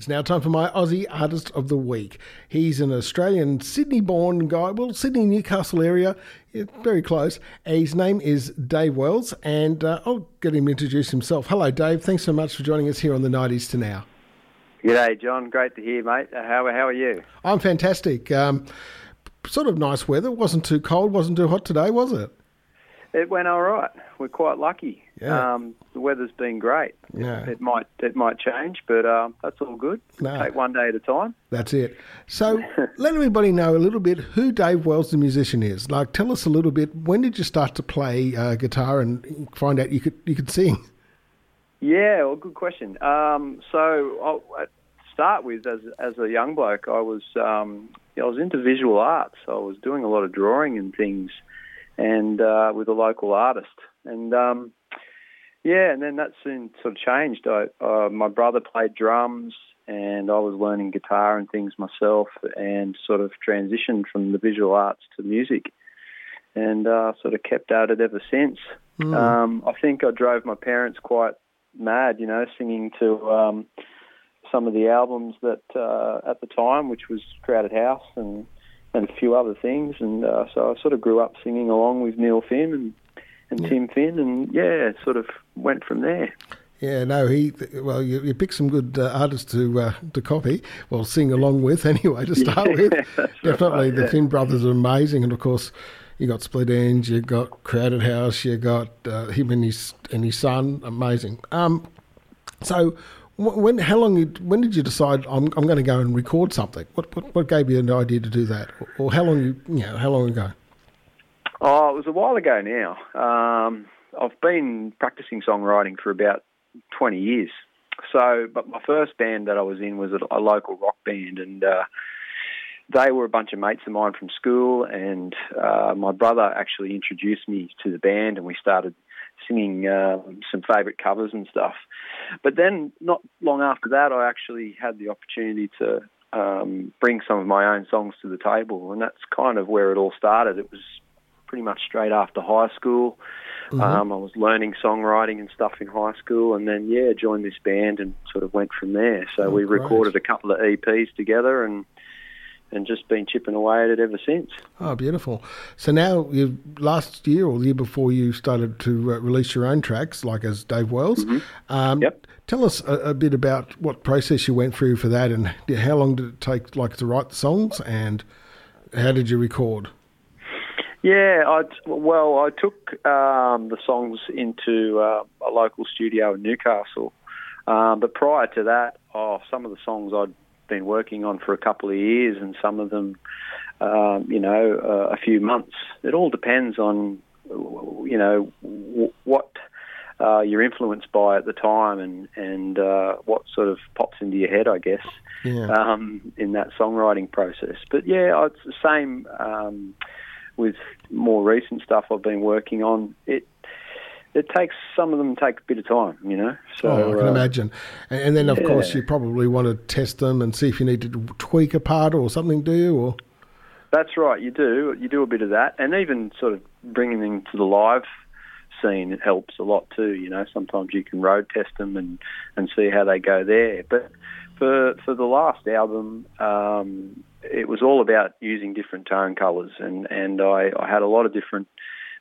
It's now time for my Aussie Artist of the Week. He's an Australian Sydney born guy, well, Sydney, Newcastle area, very close. His name is Dave Wells, and uh, I'll get him to introduce himself. Hello, Dave. Thanks so much for joining us here on the 90s to now. G'day, John. Great to hear, mate. Uh, how, how are you? I'm fantastic. Um, sort of nice weather. wasn't too cold, wasn't too hot today, was it? It went all right. We're quite lucky. Yeah. Um, the weather's been great. Yeah. It might it might change, but um, that's all good. No. Take one day at a time. That's it. So let everybody know a little bit who Dave Wells, the musician, is. Like, tell us a little bit. When did you start to play uh, guitar and find out you could you could sing? Yeah, well, good question. Um, so I'll, i start with as as a young bloke, I was um, I was into visual arts. I was doing a lot of drawing and things, and uh, with a local artist, and um, yeah, and then that soon sort of changed. I, uh, my brother played drums, and I was learning guitar and things myself, and sort of transitioned from the visual arts to music, and uh, sort of kept at it ever since. Um, I think I drove my parents quite mad, you know, singing to um, some of the albums that uh, at the time, which was Crowded House and and a few other things, and uh, so I sort of grew up singing along with Neil Finn and and Tim Finn, and yeah, sort of went from there. Yeah, no, he. Well, you, you picked some good uh, artists to uh, to copy, well, sing along with anyway. To start Yeah, with, definitely right, the yeah. Finn brothers are amazing, and of course, you got Split Enz, you got Crowded House, you got uh, him and his and his son, amazing. Um, so. When how long you, when did you decide I'm I'm going to go and record something? What, what what gave you an idea to do that, or, or how long you you know how long ago? Oh, it was a while ago now. Um, I've been practicing songwriting for about 20 years. So, but my first band that I was in was a, a local rock band, and uh, they were a bunch of mates of mine from school. And uh, my brother actually introduced me to the band, and we started singing uh, some favourite covers and stuff. But then, not long after that, I actually had the opportunity to um, bring some of my own songs to the table, and that's kind of where it all started. It was pretty much straight after high school. Um, I was learning songwriting and stuff in high school, and then yeah, joined this band and sort of went from there. So Oh, we great. recorded a couple of EPs together, and and just been chipping away at it ever since. Oh, beautiful. So now, you last year or the year before, you started to uh, release your own tracks, like as Dave Wells. Um, Yep. Tell us a, a bit about what process you went through for that, and how long did it take, like, to write the songs, and how did you record? Yeah, I well, I took um, the songs into uh, a local studio in Newcastle, um, but prior to that, oh, some of the songs I'd been working on for a couple of years, and some of them, um, you know, uh, a few months. It all depends on, you know, w- what uh, you're influenced by at the time, and and uh, what sort of pops into your head, I guess Yeah. um, in that songwriting process. But yeah, it's the same um, with more recent stuff I've been working on. It it takes some of them take a bit of time, you know. So oh, I can uh, imagine. And, then, of course, you probably want to test them and see if you need to tweak a part or something, do you? Or That's right. You do. You do a bit of that, and even sort of bringing them to the live scene it helps a lot too. You know, sometimes you can road test them and and see how they go there. But for for the last album, um, it was all about using different tone colours, and and I, I had a lot of different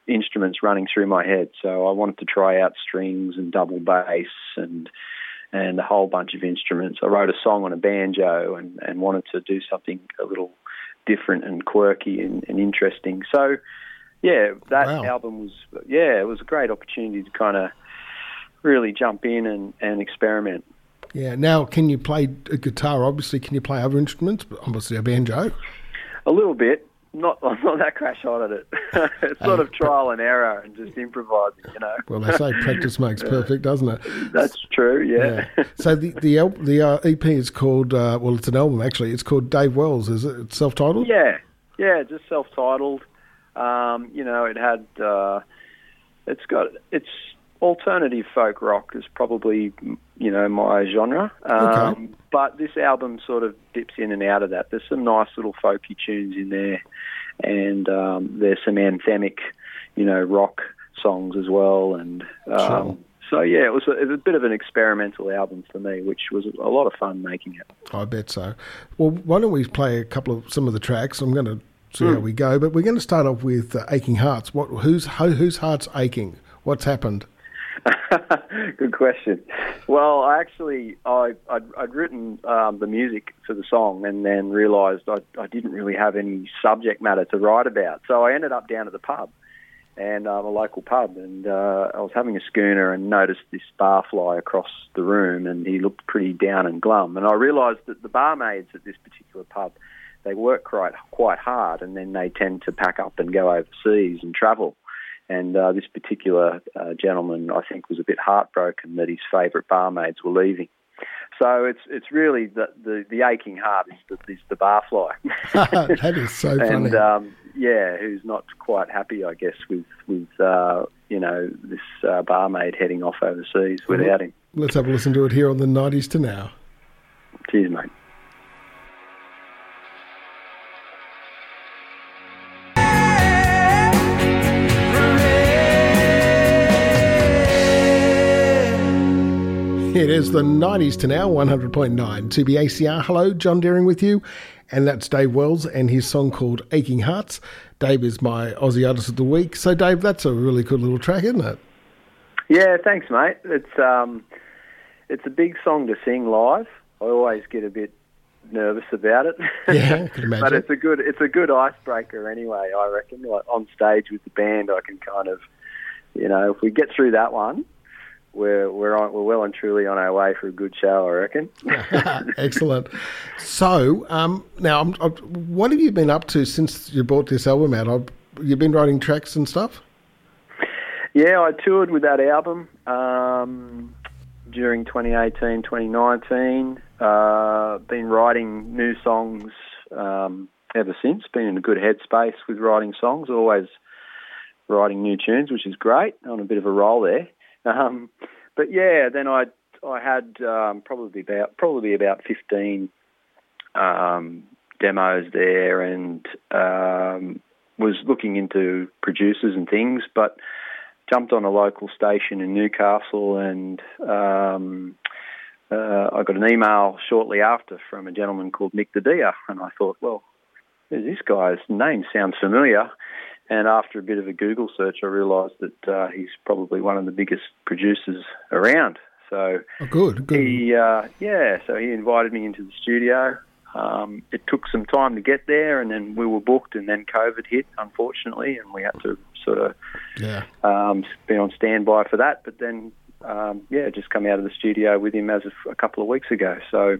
instruments running through my head. So I wanted to try out strings and double bass and and a whole bunch of instruments. I wrote a song on a banjo and, and wanted to do something a little different and quirky and, and interesting. So, yeah, that Wow. album was yeah, it was a great opportunity to kind of really jump in and, and experiment. Yeah. Now, can you play a guitar? Obviously, can you play other instruments? But obviously, a banjo. A little bit. Not I'm not that crash hot at it. it's sort of trial and error and just improvising, you know. Well, they say practice makes perfect, doesn't it? That's true, yeah. Yeah. So the the al- the uh, EP is called uh, well, it's an album actually. It's called Dave Wells. Is it It's self-titled? Yeah, yeah, just self-titled. Um, you know, it had, uh, it's got, it's alternative folk rock is probably you know my genre. Um, Okay. But this album sort of dips in and out of that. There's some nice little folky tunes in there, and um, there's some anthemic, you know, rock songs as well. And um, Sure. so yeah, it was, a, it was a bit of an experimental album for me, which was a lot of fun making it. I bet so. Well, why don't we play a couple of some of the tracks? I'm going to see Hmm. how we go, but we're going to start off with uh, "Aching Hearts." What? Whose? Who, whose heart's aching? What's happened? Good question. Well, I actually I I'd, I'd written um, the music for the song and then realised I I didn't really have any subject matter to write about. So I ended up down at the pub, and um, a local pub, and uh, I was having a schooner and noticed this barfly across the room, and he looked pretty down and glum. And I realised that the barmaids at this particular pub. They work quite quite hard, and then they tend to pack up and go overseas and travel. And uh, this particular uh, gentleman, I think, was a bit heartbroken that his favourite barmaids were leaving. So it's it's really the the, the aching heart is the, is the barfly, that is so funny. and um, yeah, who's not quite happy, I guess, with with uh, you know this uh, barmaid heading off overseas without him. Let's have a listen to it here on the '90s to now. Cheers, mate. It is the 90s to now, 100.9 2BACR. Hello, John Deering with you. And that's Dave Wells and his song called Aching Hearts. Dave is my Aussie Artist of the Week. So, Dave, that's a really good little track, isn't it? Yeah, thanks, mate. It's um, it's a big song to sing live. I always get a bit nervous about it. Yeah, I can imagine. but it's a good it's a good icebreaker anyway. I reckon. Like on stage with the band, I can kind of, you know, if we get through that one, we're we're on, we're well and truly on our way for a good show. I reckon. Excellent. So, um, now, I'm, I'm, what have you been up to since you brought this album out? I've, you've been writing tracks and stuff? Yeah, I toured with that album um, during 2018, 2019. Uh, been writing new songs um, ever since. Been in a good headspace with writing songs. Always writing new tunes, which is great. On a bit of a roll there. Um, but yeah, then I I had um, probably about probably about 15 um, demos there, and um, was looking into producers and things, but jumped on a local station in Newcastle and um, uh, I got an email shortly after from a gentleman called Nick DiDia, and I thought, well, this guy's name sounds familiar. And after a bit of a Google search, I realised that uh, he's probably one of the biggest producers around. So Oh, good, good. he, uh, yeah, so he invited me into the studio. Um, it took some time to get there, and then we were booked, and then COVID hit, unfortunately, and we had to sort of yeah. um, be on standby for that. But then, um, yeah, just come out of the studio with him as of a couple of weeks ago. So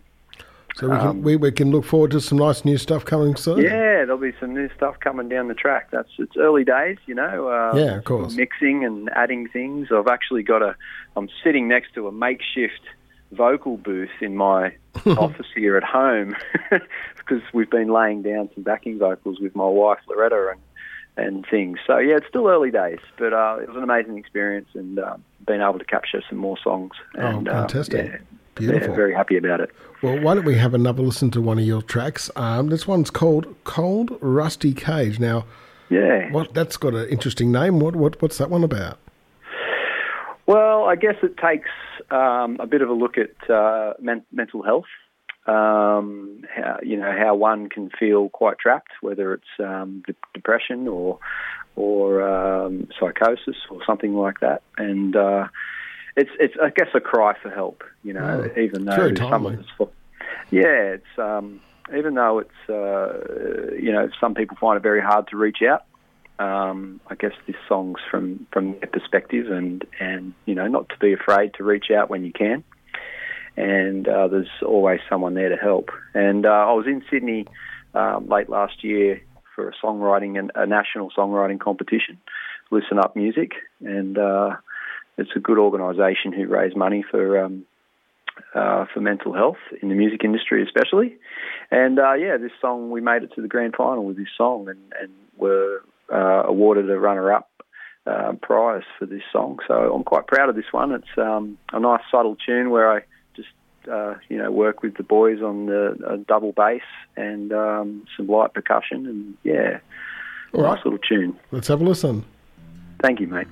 So we can, um, we, we can look forward to some nice new stuff coming soon. yeah, there'll be some new stuff coming down the track. That's it's early days, you know. Uh, Yeah, of course. Mixing and adding things. I've actually got a. I'm sitting next to a makeshift vocal booth in my office here at home because we've been laying down some backing vocals with my wife Loretta and and things. So yeah, it's still early days, but uh, it was an amazing experience and uh, been able to capture some more songs. And, Oh, fantastic. Yeah, Beautiful. Yeah, very happy about it. Well, why don't we have another listen to one of your tracks? Um, this one's called Cold Rusty Cage. Now, Yeah. what that's got an interesting name. What what what's that one about? Well, I guess it takes um, a bit of a look at uh, men- mental health. Um, how, you know how one can feel quite trapped, whether it's um, de- depression or or um, psychosis or something like that, and uh, it's it's I guess a cry for help. You know, Oh, even it's very though some of us, yeah, it's um, even though it's uh, you know some people find it very hard to reach out um, I guess this song's from from their perspective, and and you know not to be afraid to reach out when you can, and uh, there's always someone there to help. And uh, I was in Sydney um, late last year for a songwriting and a national songwriting competition, Listen Up Music, and uh, it's a good organisation who raise money for. Um, uh, for mental health in the music industry, especially, and uh, yeah, this song we made it to the grand final with this song, and, and were uh, awarded a runner-up uh, prize for this song. So I'm quite proud of this one. It's um, a nice subtle tune where I just uh, you know work with the boys on the double bass and um, some light percussion, and yeah, All nice right. little tune. Let's have a listen. Thank you, mate.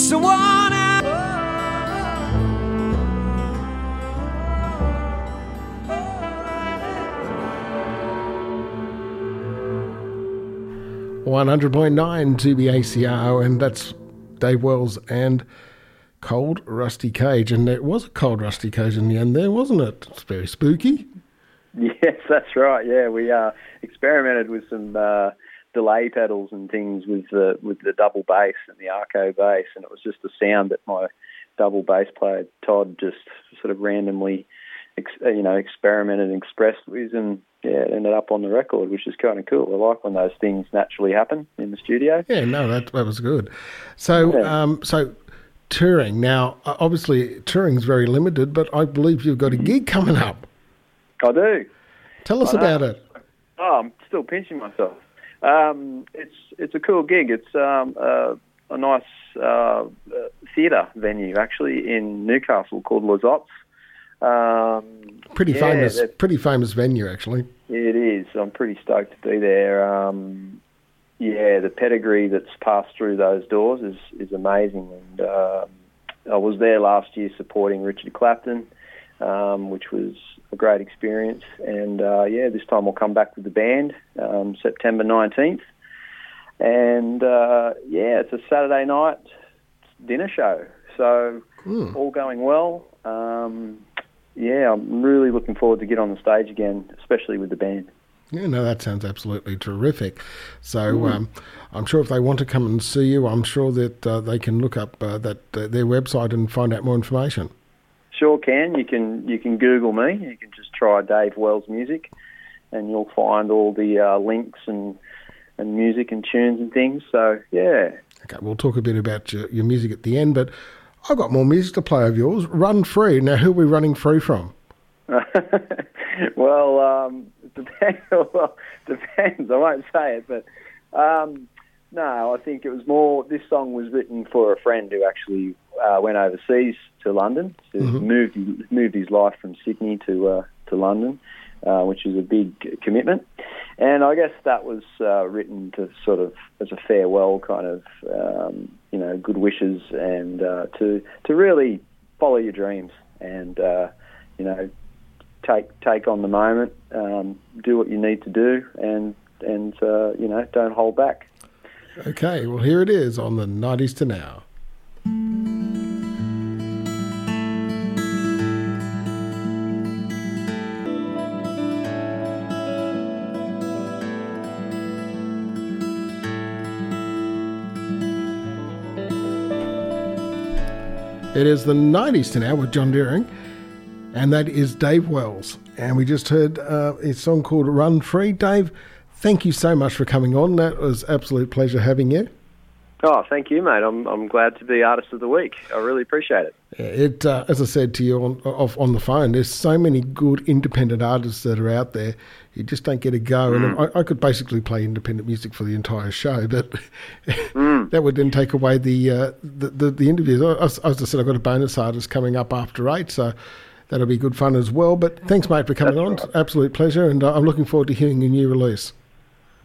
Someone else. 100.9 2BACR, and that's Dave Wells and Cold Rusty Cage. And it was a cold rusty cage in the end there, wasn't it? It's very spooky. Yes, that's right. Yeah, we uh, experimented with some uh, delay pedals and things with the with the double bass and the arco bass, and it was just the sound that my double bass player Todd just sort of randomly, ex- uh, you know, experimented and expressed with, and yeah, it ended up on the record, which is kind of cool. I like when those things naturally happen in the studio. Yeah, no, that that was good. So, Yeah. um, so touring now. Obviously, touring's very limited, but I believe you've got a gig coming up. I do. Tell us I know. about it. Oh, I'm still pinching myself. Um, it's it's a cool gig. It's um, uh, a nice uh, uh, theatre venue actually in Newcastle called Lizotte's. Um, Pretty yeah, famous, pretty famous venue actually. it is. I'm pretty stoked to be there. Um, yeah, the pedigree that's passed through those doors is is amazing, and um, I was there last year supporting Richard Clapton, um, which was a great experience. And uh, yeah, this time I'll come back with the band um, September 19th, and uh, yeah, it's a Saturday night dinner show. So Hmm. all going well. Um, yeah, I'm really looking forward to get on the stage again, especially with the band. Yeah, no, that sounds absolutely terrific. So um, I'm sure if they want to come and see you, I'm sure that uh, they can look up uh, that uh, their website and find out more information. Sure can. You can you can Google me. You can just try Dave Wells Music, and you'll find all the uh, links and and music and tunes and things. So yeah, Okay, we'll talk a bit about your, your music at the end, but I've got more music to play of yours. Run Free. Now, who are we running free from? well, um, depends. well, depends. I won't say it, but um, no, I think it was more. This song was written for a friend who actually uh, went overseas to London, so moved moved his life from Sydney to uh, to London, uh, which is a big commitment. And I guess that was uh, written to sort of as a farewell, kind of um, you know, good wishes and uh, to to really follow your dreams and uh, you know take take on the moment, um, do what you need to do, and and uh, you know don't hold back. Okay, well, here it is on the 90s to now. It is the 90s to now with John Deering, and that is Dave Wells. And we just heard uh, his song called Run Free. Dave, thank you so much for coming on. That was absolute pleasure having you. Oh, thank you, mate. I'm I'm glad to be artist of the week. I really appreciate it. It, uh, as I said to you on off on the phone, there's so many good independent artists that are out there. You just don't get a go. And I, I could basically play independent music for the entire show, but that would then take away the uh, the, the, the interviews. As, as I said, I've got a bonus artist coming up after eight, so that'll be good fun as well. But thanks, mate, for coming on. Absolute pleasure, and uh, I'm looking forward to hearing your new release.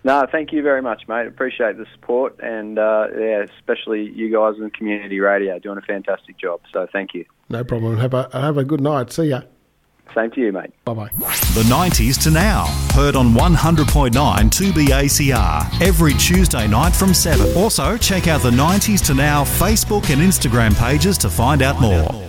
No, thank you very much, mate. Appreciate the support, and uh, yeah, especially you guys in community radio doing a fantastic job. So thank you. No problem. Have a have a good night. See ya. Same to you, mate. Bye bye. The 90s to now. Heard on 100.9 2BACR every Tuesday night from 7. Also, check out the 90s to now Facebook and Instagram pages to find out more.